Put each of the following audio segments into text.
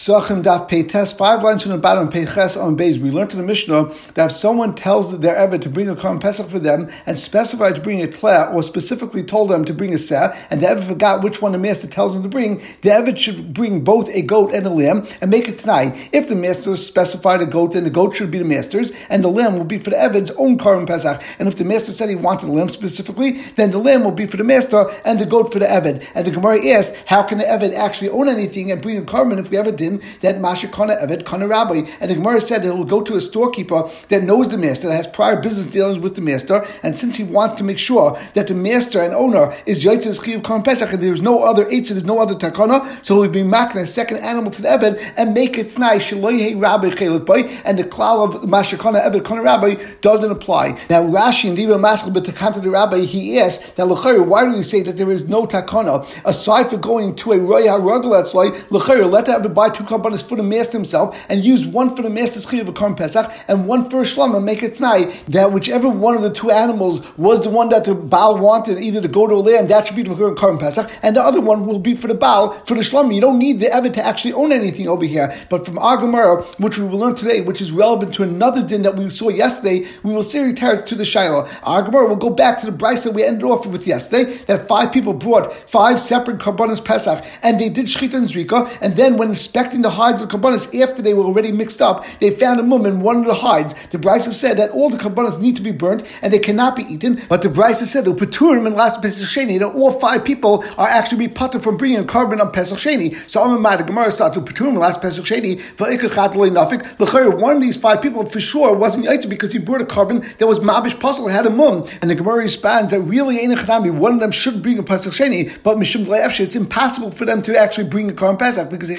Sachim Daf Peites, five lines from the bottom, Peiches on base. We learned in the Mishnah that if someone tells their Eved to bring a Korban Pesach for them and specified to bring a Tleh, or specifically told them to bring a Seh, and the Eved forgot which one the master tells them to bring, the Eved should bring both a goat and a lamb and make it tonight. If the master specified a goat, then the goat should be the master's, and the lamb will be for the Eved's own Korban Pesach. And if the master said he wanted the lamb specifically, then the lamb will be for the master and the goat for the Eved. And the Gemara asked, how can the Eved actually own anything and bring a Korban if we ever didn't? that Masha Kana Evet Kana Rabbi. And the Gemara said it will go to a storekeeper that knows the master, that has prior business dealings with the master, and since he wants to make sure that the master and owner is Yoitzes Chiv Kan Pesach, and there's no other Eitzah, there's no other Takana, so he'll be making a second animal to the Evet and make it Tnai Shaloi Rabbi Chelik and the cloud of Masha Kana Evet Kana Rabbi doesn't apply. Now Rashi and Diva Maskal but the the Rabbi, he asked that Lachari, why do you say that there is no Takana aside from going to a Roya Rugel that's like Lachari, let the buy two kabbalas for the master himself and use one for the master's chiv of Karm Pesach and one for a shlama make it tonight that whichever one of the two animals was the one that the Baal wanted, either to go to a lamb, that should be for Karm Pesach, and the other one will be for the Baal, for the shlama. You don't need the Evid to actually own anything over here. But from Agamara, which we will learn today, which is relevant to another din that we saw yesterday, we will see retards to the Shiloh. Agamara will go back to the Brisa that we ended off with yesterday, that five people brought five separate Karbanas Pesach, and they did Shchita and Zrika, and then when inspecting the hides of kabbanas after they were already mixed up, they found a mum in one of the hides. The Brisa said that all the kabbanas need to be burnt and they cannot be eaten, but the Brisa said that Peturim and last Pesach Sheni, that all five people are actually be putter from bringing a korban on Pesach Sheni. So Amar the Gemara starts to Peturim last Pesach Sheni for Nafik. One of these five people for sure wasn't Yaitz because he brought a korban that was Mabish Puzzle, had a mum. And the Gemara responds that really ain't a one of them should bring a Pesach Sheni, but Mishum it's impossible for them to actually bring a korban Pesach because they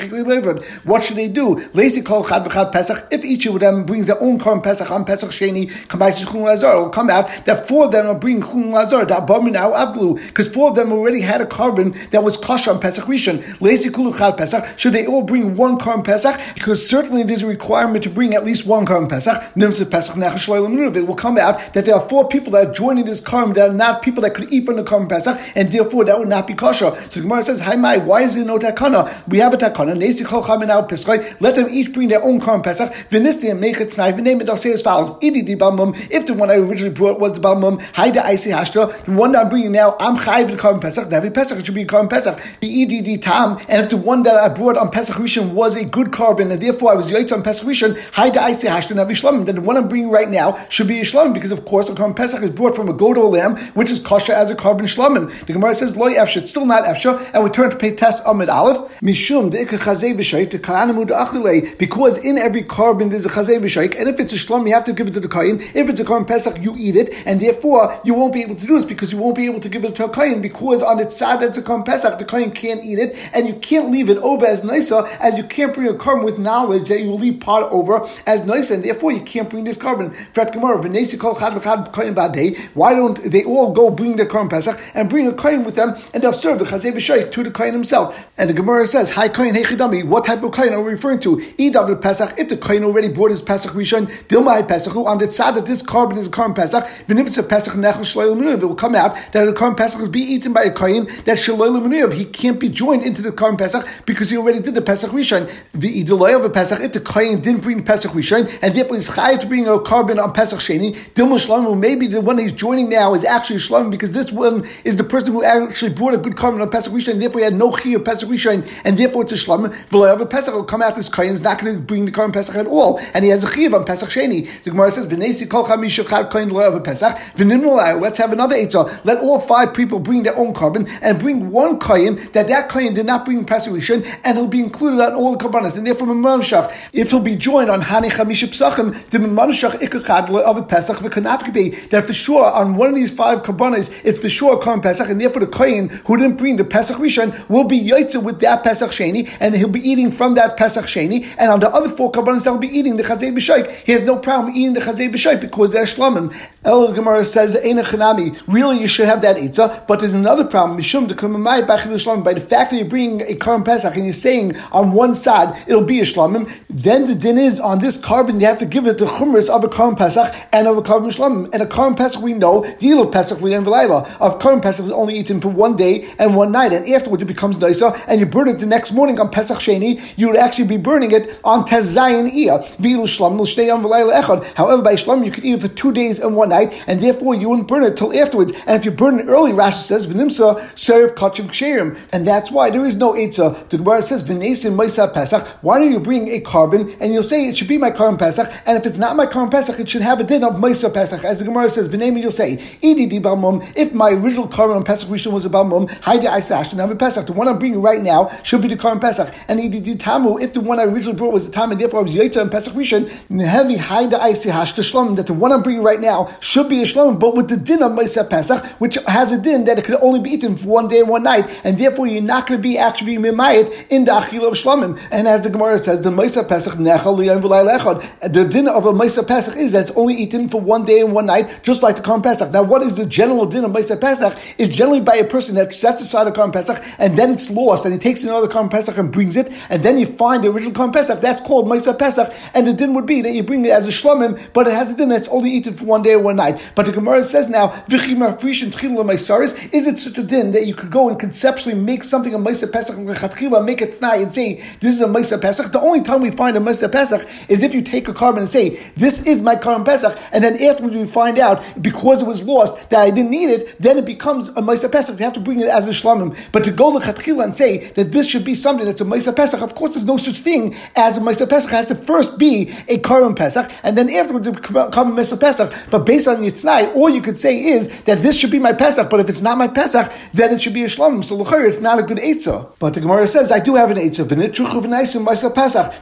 What should they do? Lazy kol chad v'chad Pesach. If each of them brings their own korban Pesach on Pesach Sheni, combines chun lazar, it will come out that four of them are bringing chun lazar. That bomin now avlu because four of them already had a korban that was kosher on Pesach Rishon. Lazy chad Pesach. Should they all bring one korban Pesach? Because certainly there's a requirement to bring at least one korban Pesach. Nimsa Pesach It will come out that there are four people that are joining this korban that are not people that could eat from the korban Pesach, and therefore that would not be kosher. So Gemara says, "Hi, my, why is there no takana? We have a takana. Nesi kol let them each bring their own Korban Pesach. V'nistim make it tonight. V'name it. I'll say as follows: Idi di balmum. If the one I originally brought was the balmum, haida isi hashta. The one that I'm bringing now, I'm chayiv the Korban Pesach. Every Pesach should be Korban Pesach. The di tam. And if the one that I brought on Pesach Rishon was a good korban, and therefore I was yoytz on Pesach Rishon, haida isi hashta navi shlomim. Then the one I'm bringing right now should be a shlomim because of course a Korban Pesach is brought from a goat or lamb, which is kosher as a korban shlomim. The Gemara says loy efsha. It's still not efsha, and we turn to pay test amid aleph mishum the ikachazei to because in every korban there's a chazay v'shaik, and if it's a shlom, you have to give it to the kain. If it's a korban pesach, you eat it, and therefore you won't be able to do this because you won't be able to give it to a kain because on its side it's a korban pesach, the kain can't eat it, and you can't leave it over as nicer as you can't bring a korban with knowledge that you will leave part over as nicer, and therefore you can't bring this korban. Why don't they all go bring the korban pesach and bring a kain with them, and they'll serve the chazay v'shaik to the kain himself? And the Gemara says, "Hi kain hechidami." What type of kain are we referring to? Idav Pesach, if the Kohen already brought his Pesach Rishon, Dilmai Pesach, on the side that this korban is a korban Pesach, V'nibitza Pesach Nechel Shloil it will come out that the korban Pesach will be eaten by a Kohen that Shloil he can't be joined into the korban Pesach because he already did the Pesach Rishon. The Idolay of a Pesach, if the Kohen didn't bring Pesach Rishon, and therefore he's chayav to bring a korban on Pesach Sheni, Dilma Shlomo, maybe the one he's joining now is actually Shlomo because this one is the person who actually brought a good korban on Pesach Rishon, and therefore he had no Chi of Pesach Rishon, and therefore it's a Shlomo. A Pesach will come out, this Kohen is not going to bring the Korban Pesach at all, and he has a chiv on Pesach Sheni. The Gemara says, "V'nesi kol chamishachad kohen of Pesach." Let's have another eitzah. Let all five people bring their own korban and bring one kohen that that kohen did not bring Pesach Rishon, and he'll be included on all the karbanas. And therefore, if he'll be joined on Hani Chamisha Pesachim, the Mamanashach ikachad a Pesach v'kanafkibi, that for sure on one of these five karbanas, it's for sure Korban Pesach, and therefore the kohen who didn't bring the Pesach Rishon will be yaitza with that Pesach Sheni, and he'll be eating from that Pesach Sheni, and on the other four karbanas that will be eating the chazay b'shaik. He has no problem eating the chazay b'shaik because they're shlomim. El Gemara says, Really, you should have that Eitzah, but there's another problem. Mishum Dekumamai Bachil Shlomim. By the fact that you're bringing a Karm Pesach and you're saying on one side it'll be a Shlamim, then the din is on this korban you have to give it the Chumras of a Karm Pesach and of a Karm Shlamim. And a Karm Pesach we know, the Pesach Liyan V'layla. A Karm Pesach is only eaten for one day and one night, and afterwards it becomes nicer, and you burn it the next morning on Pesach Sheni, you would actually be burning it on Tezayin Iyah. However, by Shlamim you could eat it for two days and one night, and therefore you wouldn't burn it till afterwards. And if you burn it early, Rashi says, V'nimsa serve kachim ksherim. And that's why there is no Eitzah. The Gemara says, V'nesim Maisa Pesach. Why don't you bring a korban and you'll say it should be my korban Pesach, and if it's not my korban Pesach, it should have a din of Maisa Pesach. As the Gemara says, V'nemi you'll say, Idi if my original korban on Pesach Rishon was a balmum, Haidi Aisash, and have a Pesach. The one I'm bringing right now should be the korban Pesach. And di tamu, if the one I originally brought was the time, and therefore I was Yaitza and Pesach Rishon, Nehevi Haida Aisash, the Shlom, that the one I'm bringing right now should be a Shlom, but with the din of Maisa Pesach, which has a din that it could only be eaten for one day and one night, and therefore you're not going to be actually being mimayit in the Achil of Shlomim. And as the Gemara says, the Maisa Pesach Nechal Lechad. The din of a Maisa Pesach is that it's only eaten for one day and one night, just like the Korban Pesach. Now, what is the general din of Maisa Pesach? Is generally by a person that sets aside a Korban Pesach and then it's lost, and he takes another Korban Pesach and brings it, and then you find the original Korban Pesach. That's called Maisa Pesach, and the din would be that you bring it as a Shlomim, but it has a din that's only eaten for one day or one night. But the Gemara says now, is it such a din that you could go and conceptually make something a Maisa Pesach and make it tnai and say this is a Maisa Pesach? The only time we find a Maisa Pesach is if you take a korban and say this is my korban Pesach, and then afterwards we find out because it was lost that I didn't need it, then it becomes a Maisa Pesach. You have to bring it as a Shlamim. But to go to and say that this should be something that's a Maisa Pesach, of course there's no such thing as a Maisa Pesach. It has to first be a korban Pesach, and then afterwards it become a Maisa Pesach. But based on your tonight, all you could say is that this should be my Pesach, but if it's not my Pesach, then it should be a Shlamim. So Luchar, it's not a good Eitzah. But the Gemara says, I do have an Eitzah.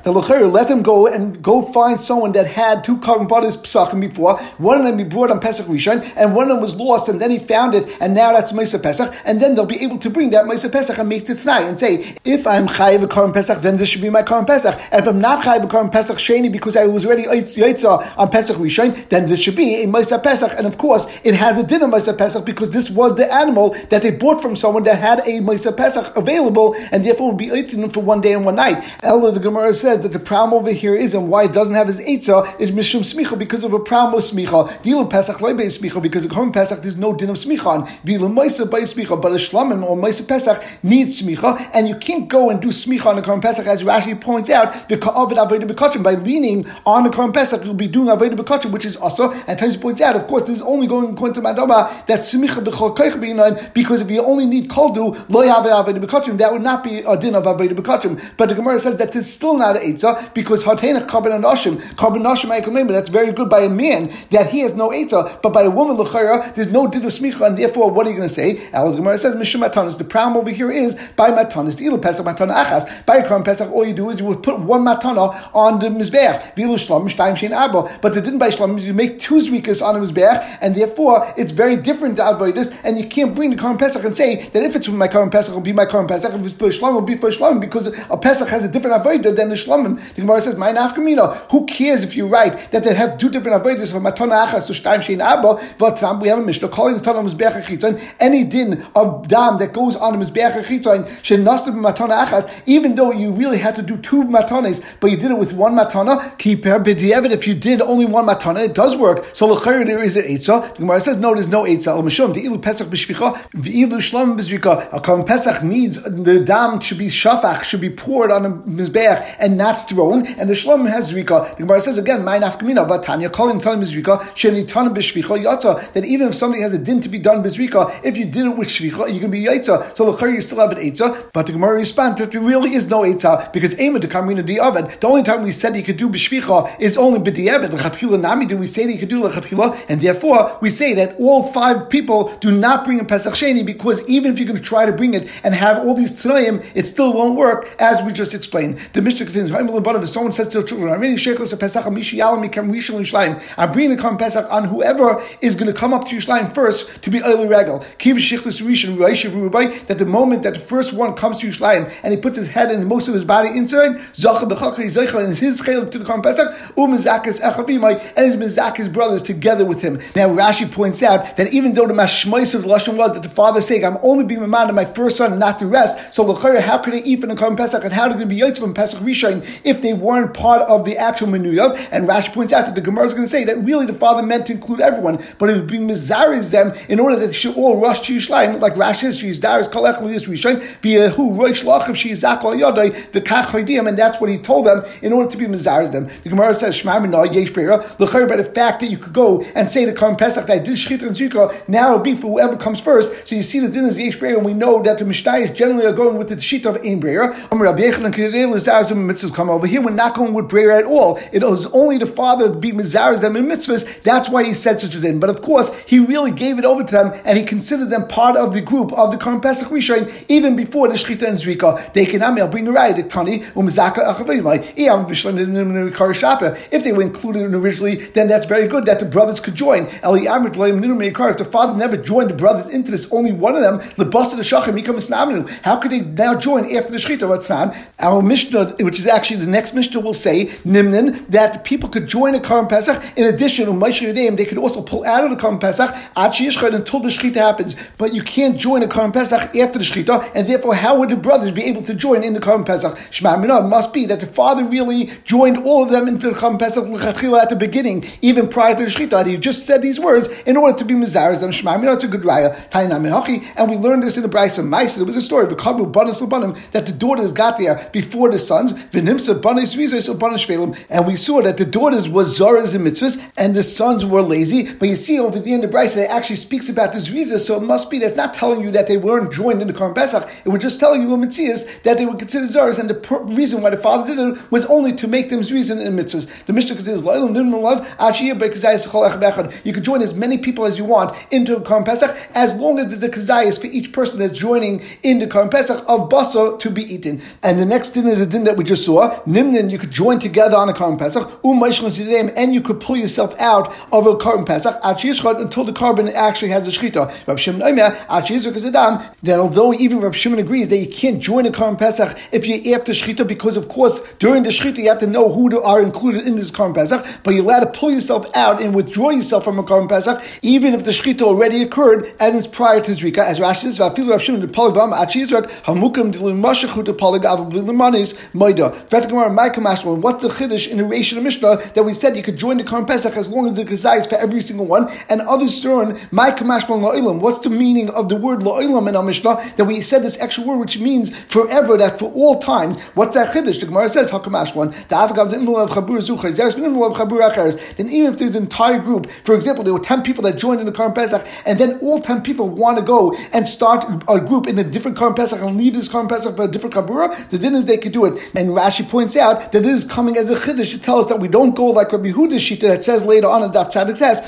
The Luchar, let them go and go find someone that had two korban bodies Pesachim before. One of them he brought on Pesach Rishon, and one of them was lost, and then he found it, and now that's Mesa Pesach, and then they'll be able to bring that Mesa Pesach and make it tonight and say, if I'm Chayiv a Karim Pesach, then this should be my Karim Pesach. And if I'm not a Karim Pesach Sheni because I was already Yitzah on Pesach Rishon, then this should be a Mesa Pesach. And of course, it has a dinner Mesa Pesach because this was the animal that they bought from someone that had a Mesa Pesach available, and therefore would be eaten for one day and one night. Ella the Gemara says that the problem over here is, and why it doesn't have his Eitzah, is Mishum Smicha because of a problem with Smicha. Deal Pesach Lebe Smicha because of Karim Pesach there's no din of Smicha on. Vila by Smicha, but a Shlamim or Maisa Pesach needs Smicha, and you can't go and do Smicha on the Karim Pesach as Rashi points out, the Ka'avid Avodah Bekachim. By leaning on the Karim Pesach, you'll be doing Avodah Bekachim, which is also, and Taisa points out, of course, this is only going according to Madoma, that Smicha B'chol Koich because if you only need Koldu, Lo Avodah Bekachim, that would not be a din of Avodah Bekachim. But the Gemara says that it's still not an Eitzah, because Hartenach Carbon and Ashim, Carbon Ashim that's very good by a man that he has no Eitzah, but by a woman, L'chayra, there's no din of Smicha, and therefore, what are you going to say? Al Gemara says, Mishum Matanis. The problem over here is by Matanis, the Ilu Pesach, Matana Achas. By Karim Pesach, all you do is you would put one Matana on the Mizbeach, Vilu Shlam, Mishtayim Shein Abba. But the din by Shlam you make two Zrikas on the Mizbeach, and therefore, it's very different to Avodas, and you can't bring the Karim Pesach and say that if it's from my Karim Pesach, it'll be my Karim Pesach, if it's for Shlam, it'll be for Shlam, because a Pesach has a different Avodah than the Shlamim. The Gemara says, My Nafkamina, who cares if you write that they have two different Avodas from Matana Achas to Shtayim Shein Abba, but we have a Mishnah calling the Tanah Mizbeach Chitzon, any din of dam that goes on the Mizbeach Chitzon, Shenastiv Matana Achas, even though you really had to do two Matanes, but you did it with one Matana, keep her b'di'evet, if you did only one Matana, it does work. So l'chayr there is an Eitzah. The Gemara says, no, there's no Eitzah. The Ilu Pesach b'shvicha, v'ilu Shlam b'shvika. A Kavan Pesach needs, the dam should be shafach, should be poured on a Mizbeach and not thrown, and the Shlam has Zrika. The Gemara says again, my nafkamina, but Tanya, calling Tanya Mizrika, sheni Tanya b'shvicha yatza, that even if something has a din to be done bizrika, if you did it with shvicha, you can be yaitza. So l'chari you still have an eitzah. But the Gemara responds that there really is no eitzah because ema de kamina di The only time we said he could do b'shvicha is only b'diavad. L'chatchila nami do we say that he could do l'chatchila, and therefore we say that all five people do not bring a pesach sheni because even if you're going to try to bring it and have all these tanoim, it still won't work as we just explained. The Mishnah continues. If someone says to the children, "I'm bringing a pesach on whoever is going to come up to Yerushalayim first to be early regal. That the moment that the first one comes to Yerushalayim and he puts his head and most of his body inside, and his chayil to the Korban Pesach, U'mezakas echabimai and his mizak his brothers together with him. Now Rashi points out that even though the mashmois of the lashon was that the father saying, "I'm only being reminded of my first son and not the rest," so how could they eat from the Korban Pesach and how are they going to be yitzvah from Pesach Rishon if they weren't part of the actual menuya? And Rashi points out that the Gemara is going to say that really the father meant to include everyone, but it would be mizaris them in order that they should all rush to Yerushalayim, like Rashi says, she's Darius Kalech Liyas Rishon, via who Roish Lachem, she is Zakal Yodai, the Kach and that's what he told them in order to be mizaris them. The Gemara says, Shema Yesh by the fact that you could go and say to Korban Pesach that I did Shechita and Zika, now it'll be for whoever comes first. So you see the din is Yesh and we know that the Mishnayos generally are going with the Shita of Ein mitzvahs come over here. We're not going with Beira at all. It was only the father to be mizaris them in mitzvahs. That's why he said such a din. But of course, he really gave it over to them, and he considered them part of the group of the Korban Pesach Rishon even before the Shechita and Zrika. They can bring the If they were included originally, then that's very good that the brothers could join. If the father never joined the brothers into this, only one of them, the boss of the shachim, how could they now join after the Shechita? Our Mishnah, which is actually the next Mishnah, will say Nimnin that people could join a Korban Pesach. In addition, they could also pull out of the Korban Pesach until the Shechita happens. But you can't join a Korban Pesach after the Shechita, and therefore, how would the brothers be able to join in the Pesach? Shema must be that the father really joined all of them into the Korban Pesach at the beginning, even prior to the Shechita. He just said these words in order to be Mizarez them. Shema It's a good raya. And we learned this in the of Mice. There was a story that the daughters got there before the sons. And we saw that the daughters were Zoras and mitzvahs, and the sons were lazy. But you see over the end of Brisa, it actually speaks about this reason. So it must be that it's not telling you that they weren't joined in the Korban Pesach. It was just telling you in mitzvahs that they were considered Zoras, and the reason why the father did it was only to make them Zrizim in mitzvahs. The Mishnah continues, you can join as many people as you want into a Korban Pesach as long as there's a kazayas for each person that's joining in the Korban Pesach of basa to be eaten. And the next din is a din that we just saw. Nimnin, you could join together on a Korban Pesach, um, and you could pull yourself out of a Korban Pesach until the korban actually has a shechita. That although even Rab Shimon agrees that you can't join a Korban Pesach if you're after shechita, because of course during the shechita you have to know who are included in this Korban Pesach, but you're allowed to pull yourself out and withdraw yourself from a Korban Pesach, even if the shechita already occurred and it's prior to Zrika. As Rashi says. What's the chiddush in the Reish of Mishnah that we said you could join the Korban Pesach as long as the kazai is for every single one, and others turn la'ilam. What's the meaning of the word la'ilam in our Mishnah that we said this extra word which means forever, that for all times. What's that chiddush? The Gemara says hakamashmal. Then even if there's an entire group, for example, there were ten people that joined in the Korban Pesach, and then all ten people want to go and start a group in a different Korban Pesach and leave this Korban Pesach for a different Kabura, the din is they could do it. And Rashi points out that this is coming as a chiddush to tell us that we don't go like Rabbi Yehuda's shita that says later on in Daf Tzadik Tes,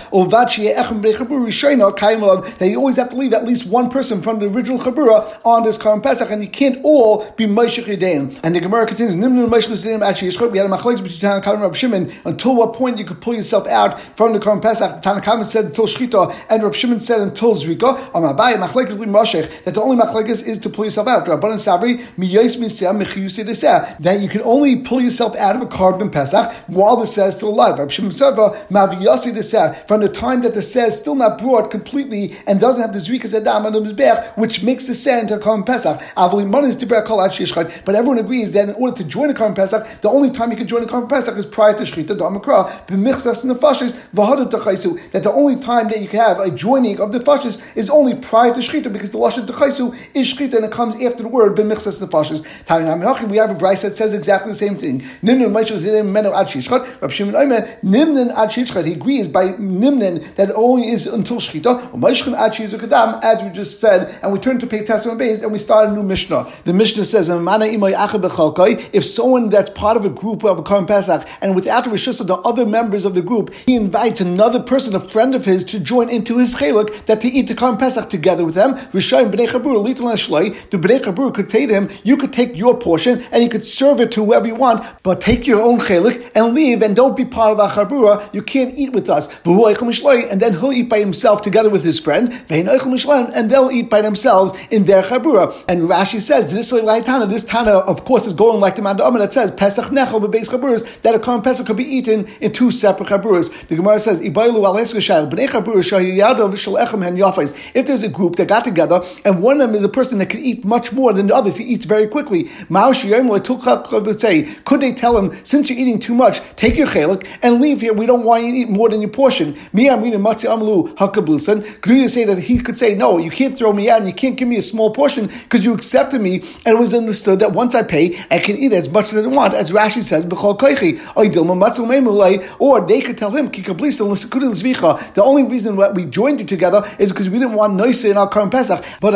that you always have to leave at least one person from the original Chabura on this Korban Pesach, and you can't all be Moshe And the Gemara continues, actually We had a machlekes between Tanna Kamma and Rabbi Shimon until what point you could pull yourself out from the Korban Pesach. Tanna Kamma said until Shchita, and Rabbi Shimon said until Zrika. On Abai machlekes Moshe that the only machlekes is to pull yourself out. Rabbanan Savri miyos miseh that you can only pull yourself out of a Korban Pesach while the seh is still alive. Rabbi Shimon Serva maviyasi the from the time that the seh is still not brought completely and doesn't have the Zrikas Adam on the Mizbech, which makes the seh into a Korban Pesach. But everyone agrees that in order to join a Korban Pesach, the only time you can join a Korban Pesach is prior to Shechita Damakra, b'michsas nefashis v'hadat That the only time that you can have a joining of the fashis is only prior to Shechita because the lashon techaisu is Shechita and it comes after the word b'michsas nefashis. We have a Brisa that says exactly the same thing. He agrees by Nimnin that only is until Shechita. Umm as we just said, and we turn to Pei Tesla and and we start a new Mishnah. The Mishnah says, if someone that's part of a group of a Korban Pesach, and without the Rishus of the other members of the group, he invites another person, a friend of his, to join into his chalik, that to eat the Korban Pesach together with them. The Bnei Chabur could say to him, you could take your portion, and you could serve it to whoever you want, but take your own chalik and leave, and don't be part of a Chabura. You can't eat with us. And then he'll eat by himself together with his friend, and they'll eat by themselves in their Chabura. And Rashi says, this Tana, this Tana, of course, is going like the Manda that says, Pesach Nechel Bebeis Chaburas, that a Korban Pesach could be eaten in two separate Chaburas. The Gemara says, says, If there's a group that got together and one of them is a person that can eat much more than the others, he eats very quickly. Could they tell him, since you're eating too much, take your chelik and leave here. We don't want you to eat more than your portion. Me, I'm reading Matzi Amlu Hakablusan. Could you say that he could say, no, you can't throw me out and you can't give me a small portion because you accepted me and it was understood that once I pay, I can eat as much as I want, as Rashi says, or they could tell him, the only reason that we joined you together is because we didn't want noise in our current Pesach. But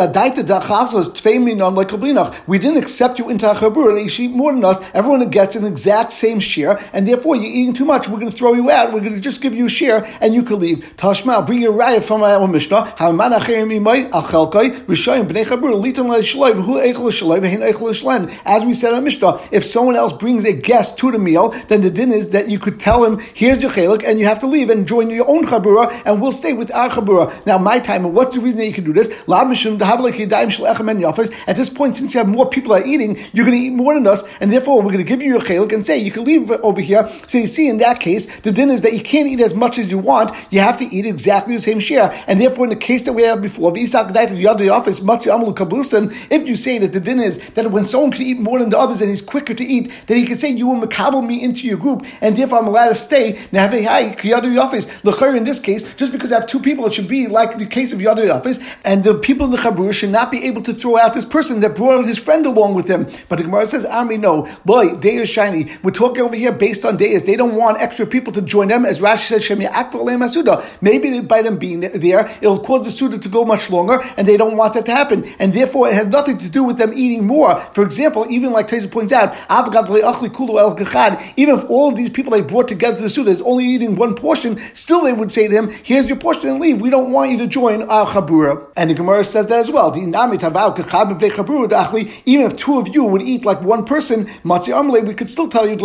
we didn't accept you into our chabur and you eat more than us. Everyone gets an exact same share, and therefore you're eating too much. We're going to throw you out. We're going to just give you a share, and you can leave. Tashma, bring your raya from our Mishnah. As we said in Mishnah, if someone else brings a guest to the meal, then the din is that you could tell him, here's your chelik, and you have to leave and join your own chabura, and we'll stay with our chabura. Now, my time, what's the reason that you can do this? At this point, since you have more people are eating, you're going to eat more than us, and therefore we're going to give you your chelik and say you can leave over here. So you see, in that case, the din is that you can't eat as much as you want. You have to eat exactly the same share. And therefore, in the case that we have before, if you say that the din is that when someone can eat more than the others and he's quicker to eat, then he can say you will makabel me into your group, and therefore I'm allowed to stay. Now, Yafis. In this case, just because I have two people, it should be like the case of Yadu office, and the people in the Chabur should not be able to throw out this person that brought his friend along with him. But the Gemara says, Ami, no, boy, day is shiny. We're talking over here based on days. They don't want extra people to join them, as Rashi says, Masuda. Maybe by them being there, it'll cause the Suda to go much longer, and they don't want that to happen. And therefore, it has nothing to do with them eating more. For example, even like Teza points out, even if all of these people they brought together to the Suda is only eating one portion, still they would say to him, Here's your portion and leave. We don't want you to join our Chabura. And the Gemara says that as well. Even if two of you would eat like one person, we could still tell you,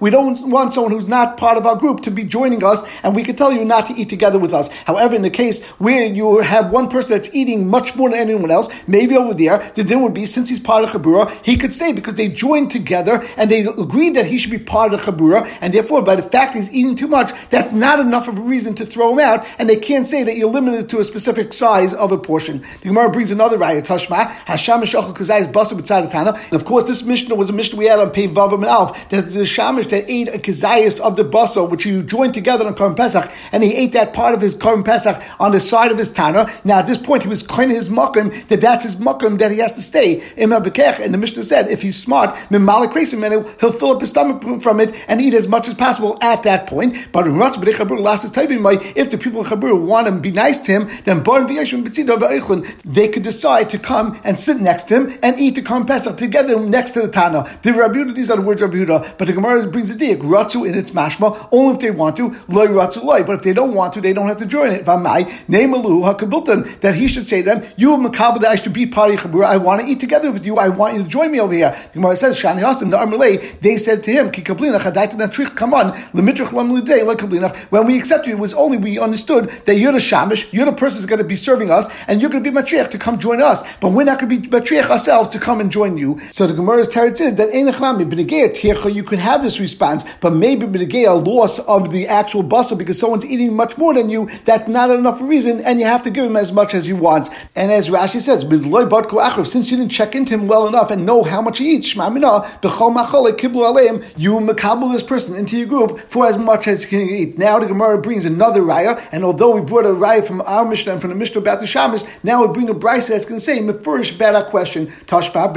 we don't want someone who's not part of our group to be joining us, and we could tell you not to eat together with us. However, in the case where you have one person that's eating much more than anyone else, maybe over there, the din would be since he's part of Chabura, he could stay because they joined together and they agreed that he should be part of the Chabura, and therefore, by the fact he's eating too much, that's not enough of a reason to throw him out, and they can't say that you're limited to a specific size of a portion. The Gemara brings another raya, Tashma, Hasham B'tzad And of course, this Mishnah was a Mishnah we had on Pei Vav and Alf, that the Shamish that ate a Kazayis of the Basa, which he joined together on Korban Pesach, and he ate that part of his Korban Pesach on the side of his Tana. Now, at this point, he was kind of his Makam, that that's his Makam that he has to stay. And the Mishnah said, if he's smart, he'll fill up his stomach from it and eat as much as possible at that point. But if the people of Chabur want to be nice to him, then they could decide to come and sit next to him and eat the Korban Pesach together next to the Tana. The Rabbi these are the words of Rabbi but the Gemara brings a diak, Ratzu in its mashma, only if they want to, loy Ratzu loy, but if they don't want to, they don't have to join it. Vamai, name Hakabultan, that he should say to them, you Makabal, I should be part of Chabur, I want to eat together with you, I want you to join me over here. The Gemara says, Shani Hasim, the Armalay, they said to him, come on, Lemitrich when we accepted it was only we understood that you're the shamish, you're the person who's going to be serving us, and you're going to be matriach to come join us. But we're not going to be matriach ourselves to come and join you. So the Gemara's teretz is that you could have this response, but maybe a loss of the actual bustle because someone's eating much more than you. That's not enough reason, and you have to give him as much as he wants. And as Rashi says, since you didn't check into him well enough and know how much he eats, you makabel this person into your group for as much as he can eat. Now the Gemara brings another raya, and although we brought a raya from our Mishnah and from the Mishnah about the Shabbos, now we bring a brisa that's going to say mefurish our question. Tashba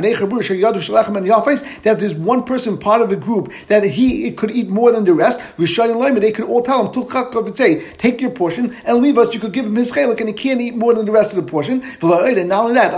that if there's one person part of a group that he could eat more than the rest, they could all tell him take your portion and leave us. You could give him his chelik, and he can't eat more than the rest of the portion. And not only that,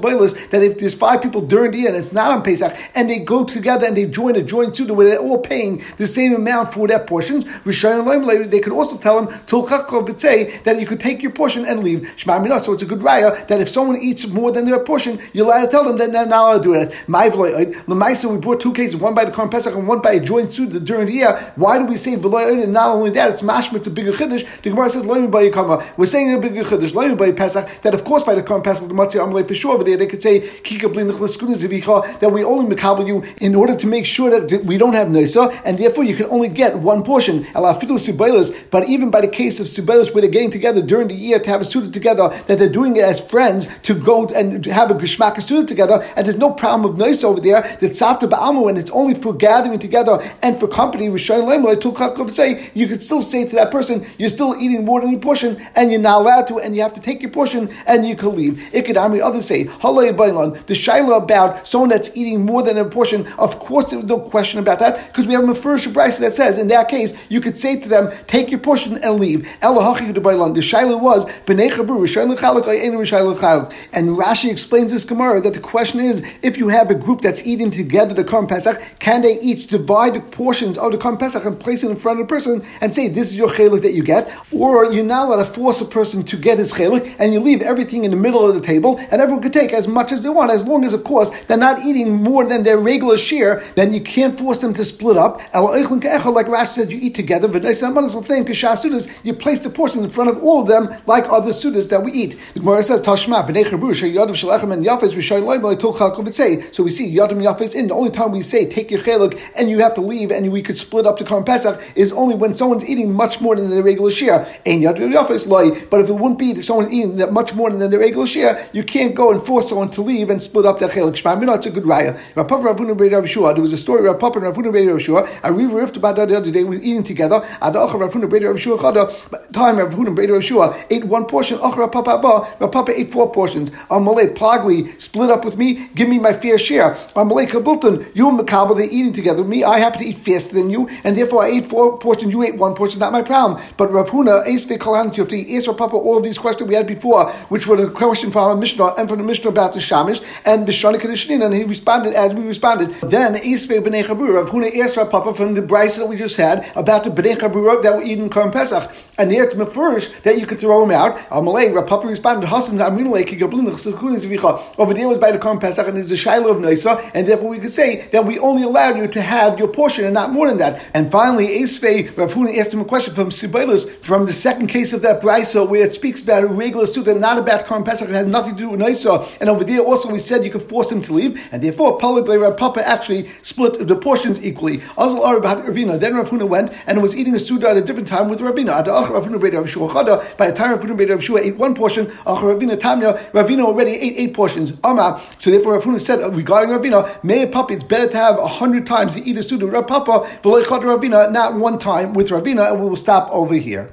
that if there's five people during the year and it's not on Pesach, and they go together and they join a joint suda where they're all paying the same amount for their portion, they could also tell him that you could take your portion and leave. So it's a good raya that if someone eats more than their portion, you're allowed to tell them that they're not allowed to do it. Lemaisa, we brought two cases, one by the Korban Pesach and one by a joint suit during the year. Why do we say v'loy And not only that, it's mashma, it's a bigger chiddush. The Gemara says. We're saying a bigger chiddush, by Pesach. That of course by the Korban Pesach, the Matzah Amalei for sure over there, they could say that we only makabel you in order to make sure that we don't have nisa, and therefore you can only get one portion. But even by the case of Sibelis, where they're getting together during the year to have a suda together, that they're doing it as friends to go and have a Geshmak suda together, and there's no problem of nice over there, that Safta Ba'amu, and it's only for gathering together and for company, say, you could still say to that person, you're still eating more than your portion, and you're not allowed to, and you have to take your portion, and you can leave. It could. I mean, others say, the shaila about someone that's eating more than a portion, of course there's no question about that, because we have a first Brisa that says, in that case, you could say to them, take your portion and leave. The shaila was, and Rashi explains this Gemara that the question is, if you have a group that's eating together the Korban Pesach, can they each divide the portions of the Korban Pesach and place it in front of the person and say, this is your chelik that you get? Or you're not allowed to force a person to get his chelik, and you leave everything in the middle of the table, and everyone can take as much as they want, as long as, of course, they're not eating more than their regular share, then you can't force them to split up. Like Rashi said, you eat together. You place the portion in front of all of them, like other sudas that we eat. The Gemara says, Tashma, So we see Yadim Yafes in. The only time we say, take your cheluk, and you have to leave, and we could split up the Korban Pesach, is only when someone's eating much more than their regular share. But if it wouldn't be that someone's eating that much more than their regular share, you can't go and force someone to leave and split up their cheluk. Shema Minah, it's a good raya. There was a story of Papa and Ravuna Beit Rav Shua. I re-riffed about that the other day. We were eating together. Adacha Ravuna Beit Rav Shua Chada. Time Ravuna Beit Rav Shua ate one portion. Achra Papa Abba. Rav ate four portions. Amalei Plagli split up with me. Give me my fair share. Amalei Kabulton. You and Makabal they eating together with me. I happen to eat faster than you, and therefore I ate four portions. You ate one portion. Not my problem. But Rav Huna Esve Kalan. You have to ask Rav Papa all of these questions we had before, which were the question from our Mishnah and from the Mishnah about the Shamish and the Shana Kedishnin, and he responded as we responded. Then Isve B'nei Chabura, Rav Huna asked Rav Papa from the Brisa that we just had about the B'nei Chabura that were eating Korban Pesach, and there to Mefurish that you could throw him out. Amalei, Rav Papa responded, Hasim Amrinale Kigablin Over there was by the Korban Pesach, and there's a Shiloh of Nisa, and therefore we could say that we only allowed you to have your portion and not more than that. And finally, Isve, Rav Huna asked him a question from Sibelis from the second case of that Brisa where it speaks about a regular and not about Korban Pesach, it had nothing to do with Nisa. And over there also we said you could force him to leave, and therefore Rav Papa actually split the portions equally. Azal Ravina. Then Rav Huna went and was eating a suda at a different time with Ravina. By the time Rav Huna Rav Shua ate one portion, Ravina Tamya, Ravina already ate eight portions. Ama. So therefore Rav Huna said regarding Ravina, may a puppy, it's better to have a hundred times to eat a suda with Rav Papa, not one time with Ravina, and we will stop over here.